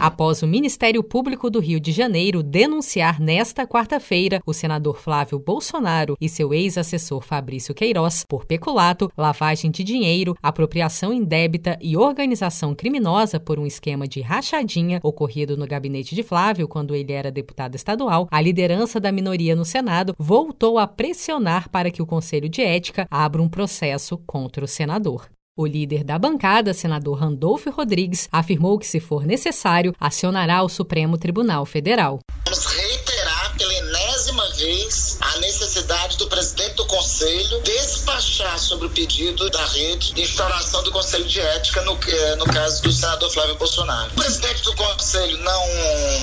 Após o Ministério Público do Rio de Janeiro denunciar nesta quarta-feira o senador Flávio Bolsonaro e seu ex-assessor Fabrício Queiroz por peculato, lavagem de dinheiro, apropriação indébita e organização criminosa por um esquema de rachadinha ocorrido no gabinete de Flávio quando ele era deputado estadual, a liderança da minoria no Senado voltou a pressionar para que o Conselho de Ética abra um processo contra o senador. O líder da bancada, senador Randolfo Rodrigues, afirmou que, se for necessário, acionará o Supremo Tribunal Federal. Vamos reiterar pela enésima vez a necessidade do presidente do Conselho despachar sobre o pedido da rede de instauração do Conselho de Ética no, eh, no caso do senador Flávio Bolsonaro. O presidente do Conselho não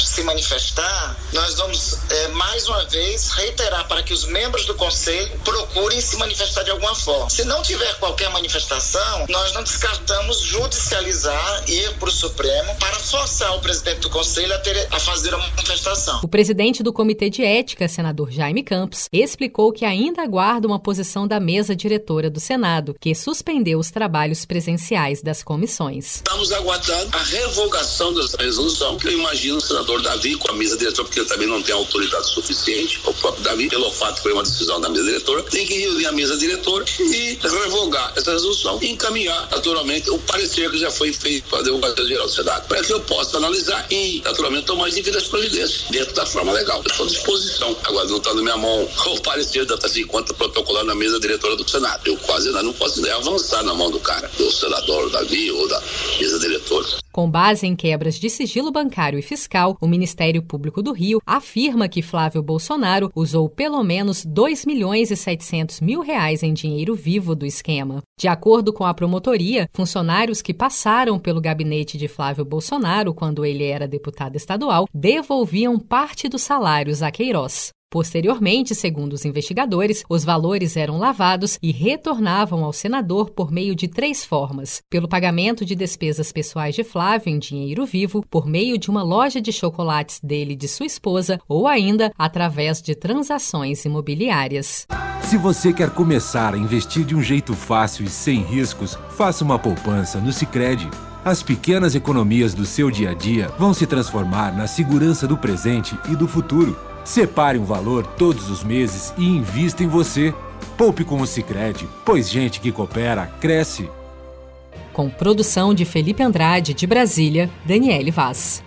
se manifestar, nós vamos é, mais uma vez reiterar para que os membros do Conselho procurem se manifestar de alguma forma. Se não tiver qualquer manifestação, nós não descartamos judicializar e ir para o Supremo para forçar o presidente do Conselho a, ter, a fazer a manifestação. O presidente do Comitê de Ética, senador Jaime Campos, explicou que ainda aguarda uma posição da mesa diretora do Senado, que suspendeu os trabalhos presenciais das comissões. Estamos aguardando a revogação dessa resolução, que eu imagino o senador Davi com a mesa diretora, porque ele também não tem autoridade suficiente, o próprio Davi, pelo fato que foi uma decisão da mesa diretora, tem que reunir a mesa diretora e revogar essa resolução e encaminhar, naturalmente, o parecer que já foi feito para a Devogacia Geral do Senado, para que eu possa analisar e, naturalmente, tomar as devidas providências dentro da forma legal. Estou à disposição. Agora não está na minha mão o parecer da tá conta protocolar na mesa diretora do Senado. Eu quase não posso nem avançar na mão do cara, do senador Davi ou da mesa diretora. Com base em quebras de sigilo bancário e fiscal, o Ministério Público do Rio afirma que Flávio Bolsonaro usou pelo menos 2 milhões e 700 mil reais em dinheiro vivo do esquema. De acordo com a promotoria, funcionários que passaram pelo gabinete de Flávio Bolsonaro quando ele era deputado estadual devolviam parte dos salários a Queiroz. Posteriormente, segundo os investigadores, os valores eram lavados e retornavam ao senador por meio de três formas: pelo pagamento de despesas pessoais de Flávio em dinheiro vivo, por meio de uma loja de chocolates dele e de sua esposa, ou ainda através de transações imobiliárias. Se você quer começar a investir de um jeito fácil e sem riscos, faça uma poupança no Sicredi. As pequenas economias do seu dia a dia vão se transformar na segurança do presente e do futuro. Separe um valor todos os meses e invista em você. Poupe com o Sicredi, pois gente que coopera cresce. Com produção de Felipe Andrade de Brasília, Daniele Vaz.